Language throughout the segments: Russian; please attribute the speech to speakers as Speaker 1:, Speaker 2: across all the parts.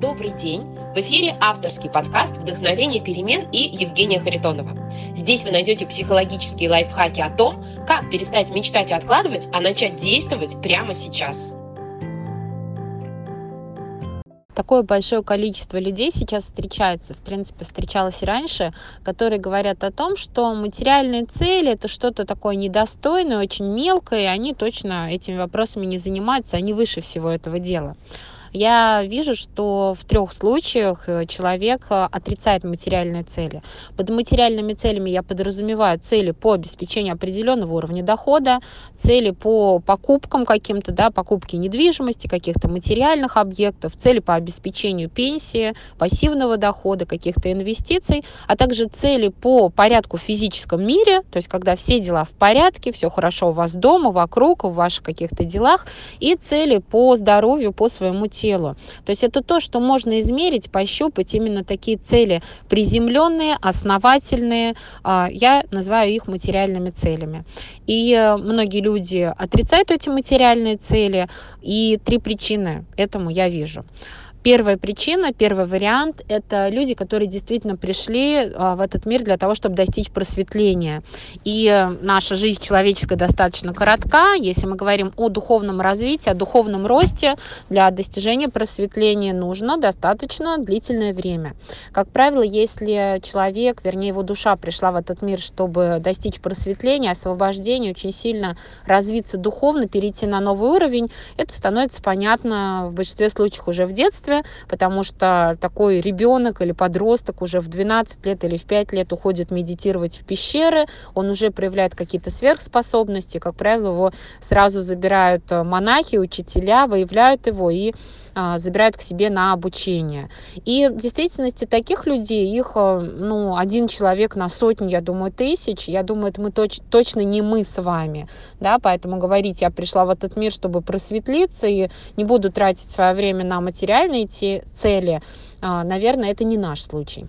Speaker 1: Добрый день! В эфире авторский подкаст «Вдохновение перемен» и Евгения Харитонова. Здесь вы найдете психологические лайфхаки о том, как перестать мечтать и откладывать, а начать действовать прямо сейчас.
Speaker 2: такое большое количество людей сейчас встречается, в принципе, встречалось и раньше, которые говорят о том, что материальные цели это что-то такое недостойное, очень мелкое, и они точно этими вопросами не занимаются, они выше всего этого дела я вижу, что в трех случаях э, человек э, отрицает материальные цели. Под материальными целями я подразумеваю цели по обеспечению определенного уровня дохода, цели по покупкам каким-то, да, покупки недвижимости, каких-то материальных объектов, цели по обеспечению пенсии, пассивного дохода, каких-то инвестиций, а также цели по порядку в физическом мире, то есть когда все дела в порядке, все хорошо у вас дома, вокруг, в ваших каких-то делах, и цели по здоровью, по своему телу. То есть это то, что можно измерить, пощупать, именно такие цели приземленные, основательные. А, я называю их материальными целями. И э, многие люди отрицают эти материальные цели, и три причины этому я вижу. Первая причина, первый вариант – это люди, которые действительно пришли а, в этот мир для того, чтобы достичь просветления. И наша жизнь человеческая достаточно коротка. Если мы говорим о духовном развитии, о духовном росте, для достижения просветления нужно достаточно длительное время. Как правило, если человек, вернее его душа пришла в этот мир, чтобы достичь просветления, освобождения, очень сильно развиться духовно, перейти на новый уровень, это становится понятно в большинстве случаев уже в детстве, потому что такой ребенок или подросток уже в 12 лет или в 5 лет уходит медитировать в пещеры, он уже проявляет какие-то сверхспособности, как правило, его сразу забирают э, монахи, учителя, выявляют его и а, забирают к себе на обучение. И в действительности таких людей, их э, ну, один человек на сотню, я думаю, тысяч. Я думаю, это мы точ точно не мы с вами. Да? Поэтому говорить, я пришла в этот мир, чтобы просветлиться и не буду тратить свое время на материальные те цели, а, наверное, это не наш случай.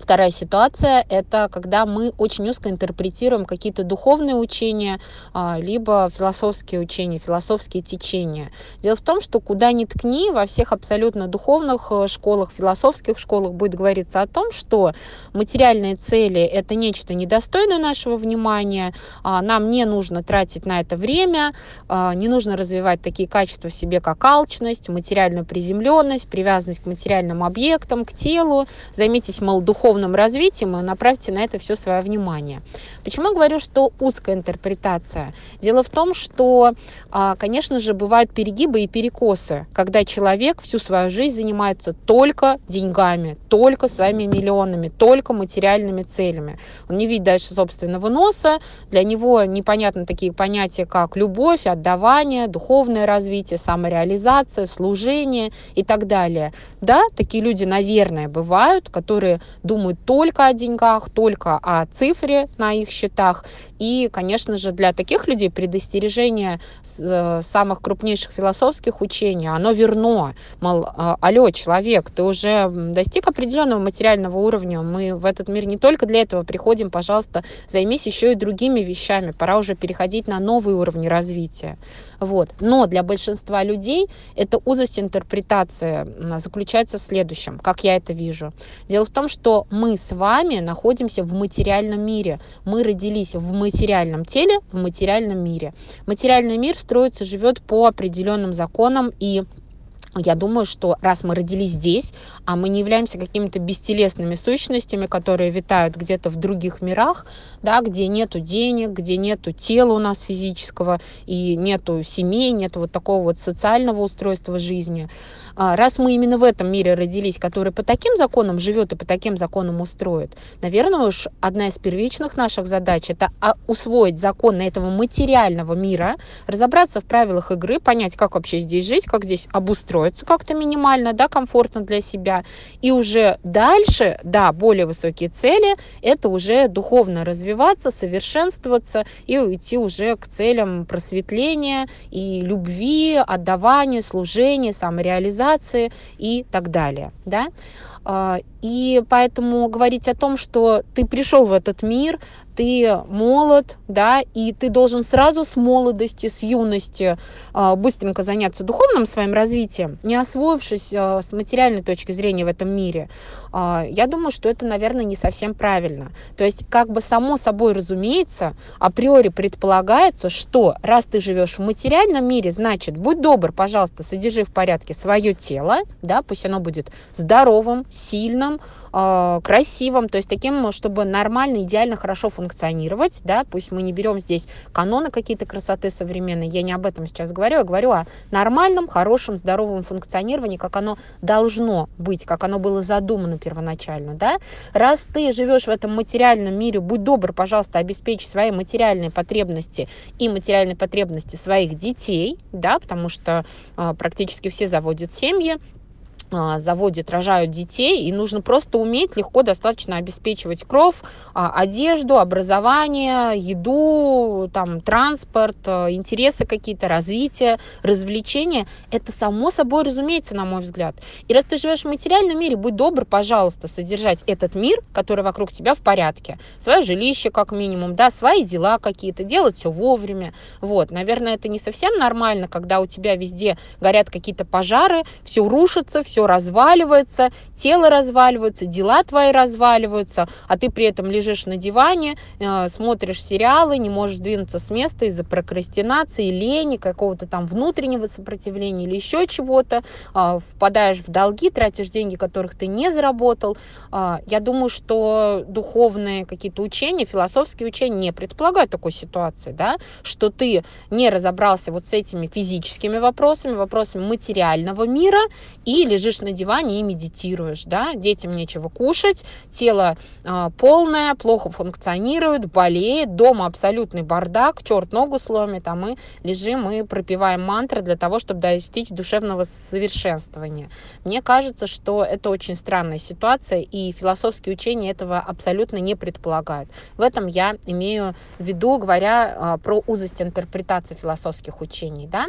Speaker 2: Вторая ситуация – это когда мы очень узко интерпретируем какие-то духовные учения, а, либо философские учения, философские течения. Дело в том, что куда ни ткни, во всех абсолютно духовных э, школах, философских школах будет говориться о том, что материальные цели – это нечто недостойное нашего внимания, а, нам не нужно тратить на это время, а, не нужно развивать такие качества в себе, как алчность, материальную приземленность, привязанность к материальным объектам, к телу. Займитесь, мол, духовным духовном развитии, мы направьте на это все свое внимание. Почему я говорю, что узкая интерпретация? Дело в том, что, а, конечно же, бывают перегибы и перекосы, когда человек всю свою жизнь занимается только деньгами, только своими миллионами, только материальными целями. Он не видит дальше собственного носа, для него непонятны такие понятия, как любовь, отдавание, духовное развитие, самореализация, служение и так далее. Да, такие люди, наверное, бывают, которые думают, думают только о деньгах, только о цифре на их счетах. И, конечно же, для таких людей предостережение э, самых крупнейших философских учений, оно верно. Мол, а, алло, человек, ты уже достиг определенного материального уровня, мы в этот мир не только для этого приходим, пожалуйста, займись еще и другими вещами, пора уже переходить на новые уровни развития. Вот. Но для большинства людей эта узость интерпретации заключается в следующем, как я это вижу. Дело в том, что мы с вами находимся в материальном мире. Мы родились в материальном теле, в материальном мире. Материальный мир строится, живет по определенным законам и я думаю, что раз мы родились здесь, а мы не являемся какими-то бестелесными сущностями, которые витают где-то в других мирах, да, где нету денег, где нету тела у нас физического, и нету семей, нету вот такого вот социального устройства жизни. А, раз мы именно в этом мире родились, который по таким законам живет и по таким законам устроит, наверное, уж одна из первичных наших задач это а, усвоить законы этого материального мира, разобраться в правилах игры, понять, как вообще здесь жить, как здесь обустроить устроиться как-то минимально, да, комфортно для себя. И уже дальше, да, более высокие цели, это уже духовно развиваться, совершенствоваться и уйти уже к целям просветления и любви, отдавания, служения, самореализации и так далее, да. А, И поэтому говорить о том, что ты пришел в этот мир, ты молод, да, и ты должен сразу с молодости, с юности э, быстренько заняться духовным своим развитием, не освоившись э, с материальной точки зрения в этом мире, я думаю, что это, наверное, не совсем правильно. То есть, как бы само собой разумеется, априори предполагается, что раз ты живешь в материальном мире, значит, будь добр, пожалуйста, содержи в порядке свое тело, да, пусть оно будет здоровым, сильным, э, красивым, то есть таким, чтобы нормально, идеально, хорошо функционировать, да, пусть мы не берем здесь каноны какие-то красоты современные, я не об этом сейчас говорю, я говорю о нормальном, хорошем, здоровом функционировании, как оно должно быть, как оно было задумано первоначально, да. Раз ты живешь в этом материальном мире, будь добр, пожалуйста, обеспечь свои материальные потребности и материальные потребности своих детей, да, потому что э, практически все заводят семьи, а, заводят, рожают детей, и нужно просто уметь легко достаточно обеспечивать кров, а, одежду, образование, еду, там, транспорт, а, интересы какие-то, развитие, развлечения. Это само собой разумеется, на мой взгляд. И раз ты живешь в материальном мире, будь добр, пожалуйста, содержать этот мир, который вокруг тебя в порядке. Свое жилище, как минимум, да, свои дела какие-то, делать все вовремя. Вот, наверное, это не совсем нормально, когда у тебя везде горят какие-то пожары, все рушится, все все разваливается, тело разваливается, дела твои разваливаются, а ты при этом лежишь на диване, э, смотришь сериалы, не можешь двинуться с места из-за прокрастинации, лени, какого-то там внутреннего сопротивления или еще чего-то, э, впадаешь в долги, тратишь деньги, которых ты не заработал. Э, я думаю, что духовные какие-то учения, философские учения не предполагают такой ситуации, да, что ты не разобрался вот с этими физическими вопросами, вопросами материального мира и лежишь лежишь на диване и медитируешь, да, детям нечего кушать, тело э, полное, плохо функционирует, болеет, дома абсолютный бардак, черт ногу сломит, а мы лежим и пропиваем мантры для того, чтобы достичь душевного совершенствования. Мне кажется, что это очень странная ситуация, и философские учения этого абсолютно не предполагают. В этом я имею в виду, говоря э, про узость интерпретации философских учений, да.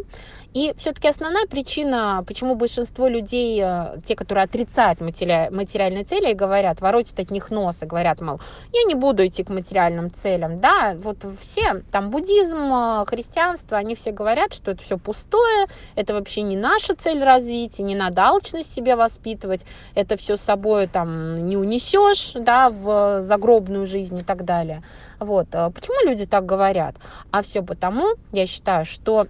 Speaker 2: И все-таки основная причина, почему большинство людей Э, те, которые отрицают материальные цели и говорят, воротят от них нос и говорят, мол, я не буду идти к материальным целям. Да, вот все, там буддизм, э, христианство, они все говорят, что это все пустое, это вообще не наша цель развития, не надо алчность себе воспитывать, это все с собой там не унесешь, да, в загробную жизнь и так далее. Вот. Э, почему люди так говорят? А все потому, я считаю, что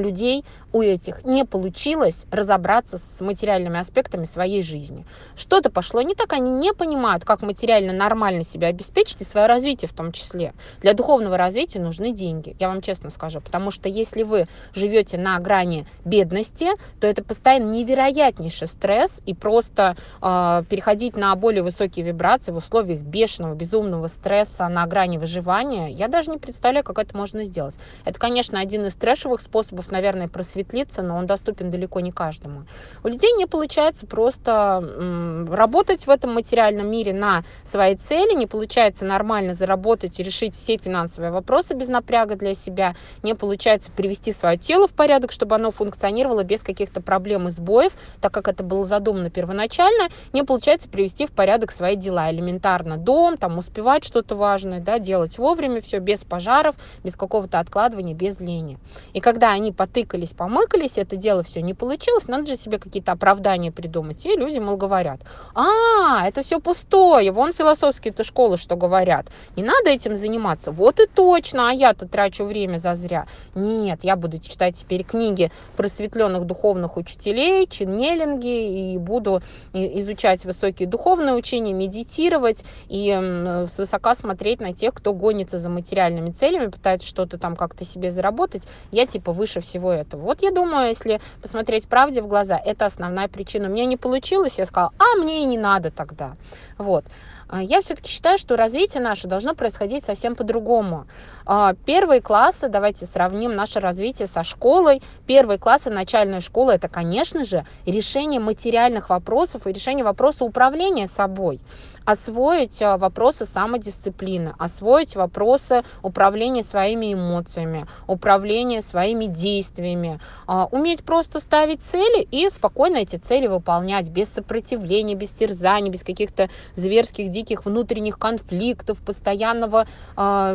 Speaker 2: людей у этих не получилось разобраться с материальными аспектами своей жизни. Что-то пошло не так, они не понимают, как материально нормально себя обеспечить и свое развитие в том числе. Для духовного развития нужны деньги, я вам честно скажу, потому что если вы живете на грани бедности, то это постоянно невероятнейший стресс и просто э, переходить на более высокие вибрации в условиях бешеного, безумного стресса на грани выживания, я даже не представляю, как это можно сделать. Это, конечно, один из трэшевых способов, наверное, просветления просветлиться, но он доступен далеко не каждому. У людей не получается просто работать в этом материальном мире на свои цели, не получается нормально заработать и решить все финансовые вопросы без напряга для себя, не получается привести свое тело в порядок, чтобы оно функционировало без каких-то проблем и сбоев, так как это было задумано первоначально, не получается привести в порядок свои дела, элементарно дом, там успевать что-то важное, да, делать вовремя все, без пожаров, без какого-то откладывания, без лени. И когда они потыкались, помыли, помыкались, это дело все не получилось, надо же себе какие-то оправдания придумать. И люди, мол, говорят, а, это все пустое, вон философские-то школы что говорят, не надо этим заниматься. Вот и точно, а я-то трачу время зазря. Нет, я буду читать теперь книги просветленных духовных учителей, чиннелинги, и буду изучать высокие духовные учения, медитировать и свысока смотреть на тех, кто гонится за материальными целями, пытается что-то там как-то себе заработать. Я типа выше всего этого. Вот я думаю, если посмотреть правде в глаза, это основная причина. У меня не получилось, я сказала, а мне и не надо тогда. Вот. А, я все-таки считаю, что развитие наше должно происходить совсем по-другому. А, первые классы, давайте сравним наше развитие со школой. Первые классы начальной школы – это, конечно же, решение материальных вопросов и решение вопроса управления собой освоить а, вопросы самодисциплины, освоить вопросы управления своими эмоциями, управления своими действиями, уметь просто ставить цели и спокойно эти цели выполнять без сопротивления, без терзаний, без каких-то зверских, диких внутренних конфликтов, постоянного а,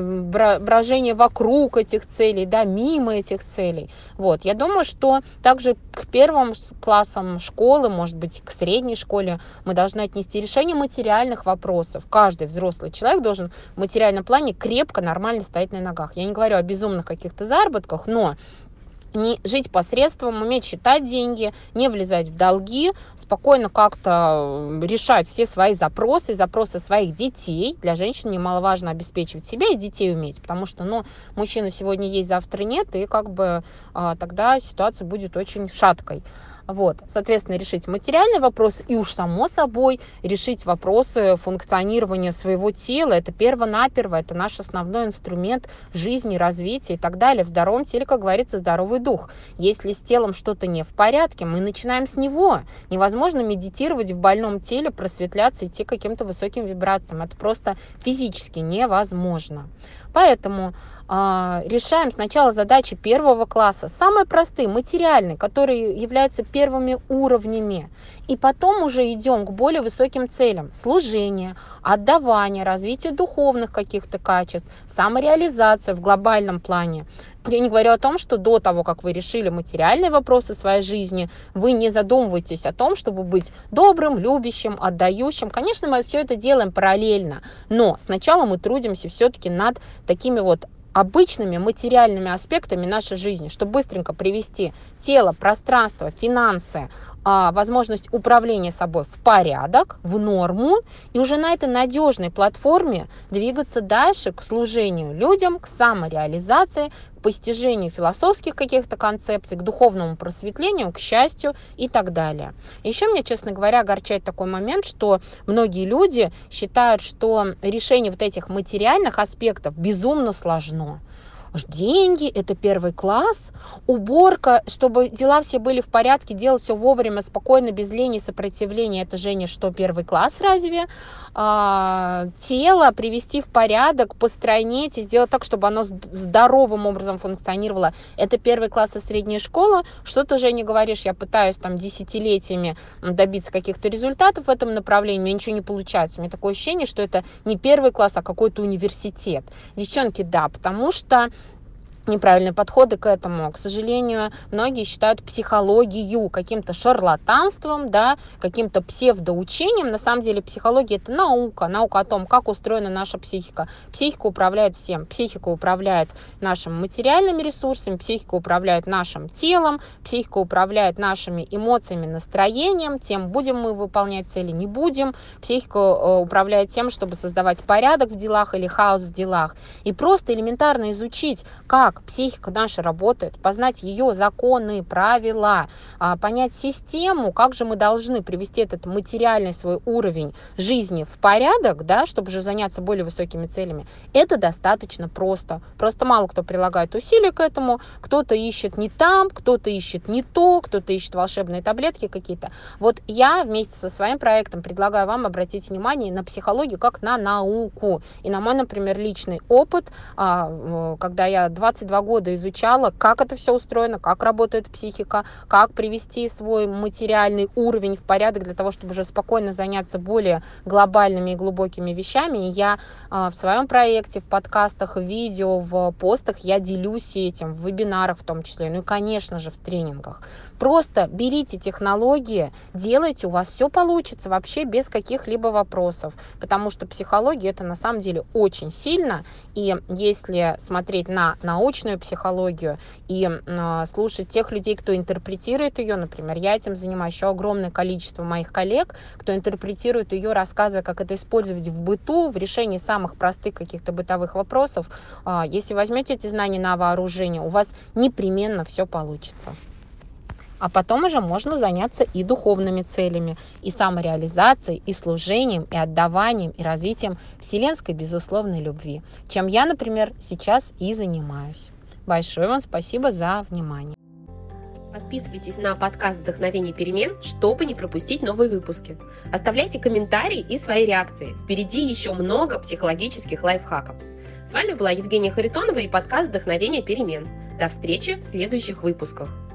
Speaker 2: брожения вокруг этих целей, да, мимо этих целей. Вот, я думаю, что также к первым классам школы, может быть, к средней школе мы должны отнести решение материальных вопросов. Каждый взрослый человек должен в материальном плане крепко, нормально стоять на ногах. Я не говорю о безумных каких-то заработках, но не жить посредством, уметь считать деньги, не влезать в долги, спокойно как-то решать все свои запросы, запросы своих детей. Для женщин немаловажно обеспечивать себя и детей уметь, потому что, ну, мужчина сегодня есть, завтра нет, и как бы а, тогда ситуация будет очень шаткой. Вот, соответственно, решить материальный вопрос и уж само собой решить вопросы функционирования своего тела. Это перво-наперво, это наш основной инструмент жизни, развития и так далее. В здоровом теле, как говорится, здоровый дух. Если с телом что-то не в порядке, мы начинаем с него. Невозможно медитировать в больном теле, просветляться, идти каким-то высоким вибрациям. Это просто физически невозможно. Поэтому э, решаем сначала задачи первого класса, самые простые, материальные, которые являются первыми уровнями. И потом уже идем к более высоким целям. Служение, отдавание, развитие духовных каких-то качеств, самореализация в глобальном плане. Я не говорю о том, что до того, как вы решили материальные вопросы своей жизни, вы не задумываетесь о том, чтобы быть добрым, любящим, отдающим. Конечно, мы все это делаем параллельно, но сначала мы трудимся все-таки над такими вот обычными материальными аспектами нашей жизни, чтобы быстренько привести тело, пространство, финансы, а, возможность управления собой в порядок, в норму, и уже на этой надежной платформе двигаться дальше к служению людям, к самореализации, к постижению философских каких-то концепций, к духовному просветлению, к счастью и так далее. Еще меня, честно говоря, огорчает такой момент, что многие люди считают, что решение вот этих материальных аспектов безумно сложно деньги, это первый класс, уборка, чтобы дела все были в порядке, делать все вовремя, спокойно, без лени, сопротивления, это, Женя, что первый класс разве? А, тело привести в порядок, постройнить и сделать так, чтобы оно здоровым образом функционировало, это первый класс и средняя школа, что ты, Женя, говоришь, я пытаюсь там десятилетиями добиться каких-то результатов в этом направлении, у меня ничего не получается, у меня такое ощущение, что это не первый класс, а какой-то университет. Девчонки, да, потому что неправильные подходы к этому. К сожалению, многие считают психологию каким-то шарлатанством, да, каким-то псевдоучением. На самом деле психология это наука, наука о том, как устроена наша психика. Психика управляет всем. Психика управляет нашими материальными ресурсами, психика управляет нашим телом, психика управляет нашими эмоциями, настроением, тем, будем мы выполнять цели, не будем. Психика э, управляет тем, чтобы создавать порядок в делах или хаос в делах. И просто элементарно изучить, как как психика наша работает, познать ее законы, правила, а, понять систему, как же мы должны привести этот материальный свой уровень жизни в порядок, да, чтобы же заняться более высокими целями, это достаточно просто. Просто мало кто прилагает усилия к этому, кто-то ищет не там, кто-то ищет не то, кто-то ищет волшебные таблетки какие-то. Вот я вместе со своим проектом предлагаю вам обратить внимание на психологию как на науку. И на мой, например, личный опыт, а, когда я 20 22 года изучала, как это все устроено, как работает психика, как привести свой материальный уровень в порядок для того, чтобы уже спокойно заняться более глобальными и глубокими вещами. И я а, в своем проекте, в подкастах, в видео, в постах я делюсь этим, в вебинарах в том числе, ну и, конечно же, в тренингах. Просто берите технологии, делайте, у вас все получится вообще без каких-либо вопросов, потому что психология это на самом деле очень сильно, и если смотреть на научную психологию и э, слушать тех людей, кто интерпретирует ее, например, я этим занимаюсь, еще огромное количество моих коллег, кто интерпретирует ее, рассказывая, как это использовать в быту, в решении самых простых каких-то бытовых вопросов, э, если возьмете эти знания на вооружение, у вас непременно все получится. А потом уже можно заняться и духовными целями, и самореализацией, и служением, и отдаванием, и развитием вселенской безусловной любви, чем я, например, сейчас и занимаюсь. Большое вам спасибо за внимание.
Speaker 1: Подписывайтесь на подкаст «Вдохновение перемен», чтобы не пропустить новые выпуски. Оставляйте комментарии и свои реакции. Впереди еще много психологических лайфхаков. С вами была Евгения Харитонова и подкаст «Вдохновение перемен». До встречи в следующих выпусках.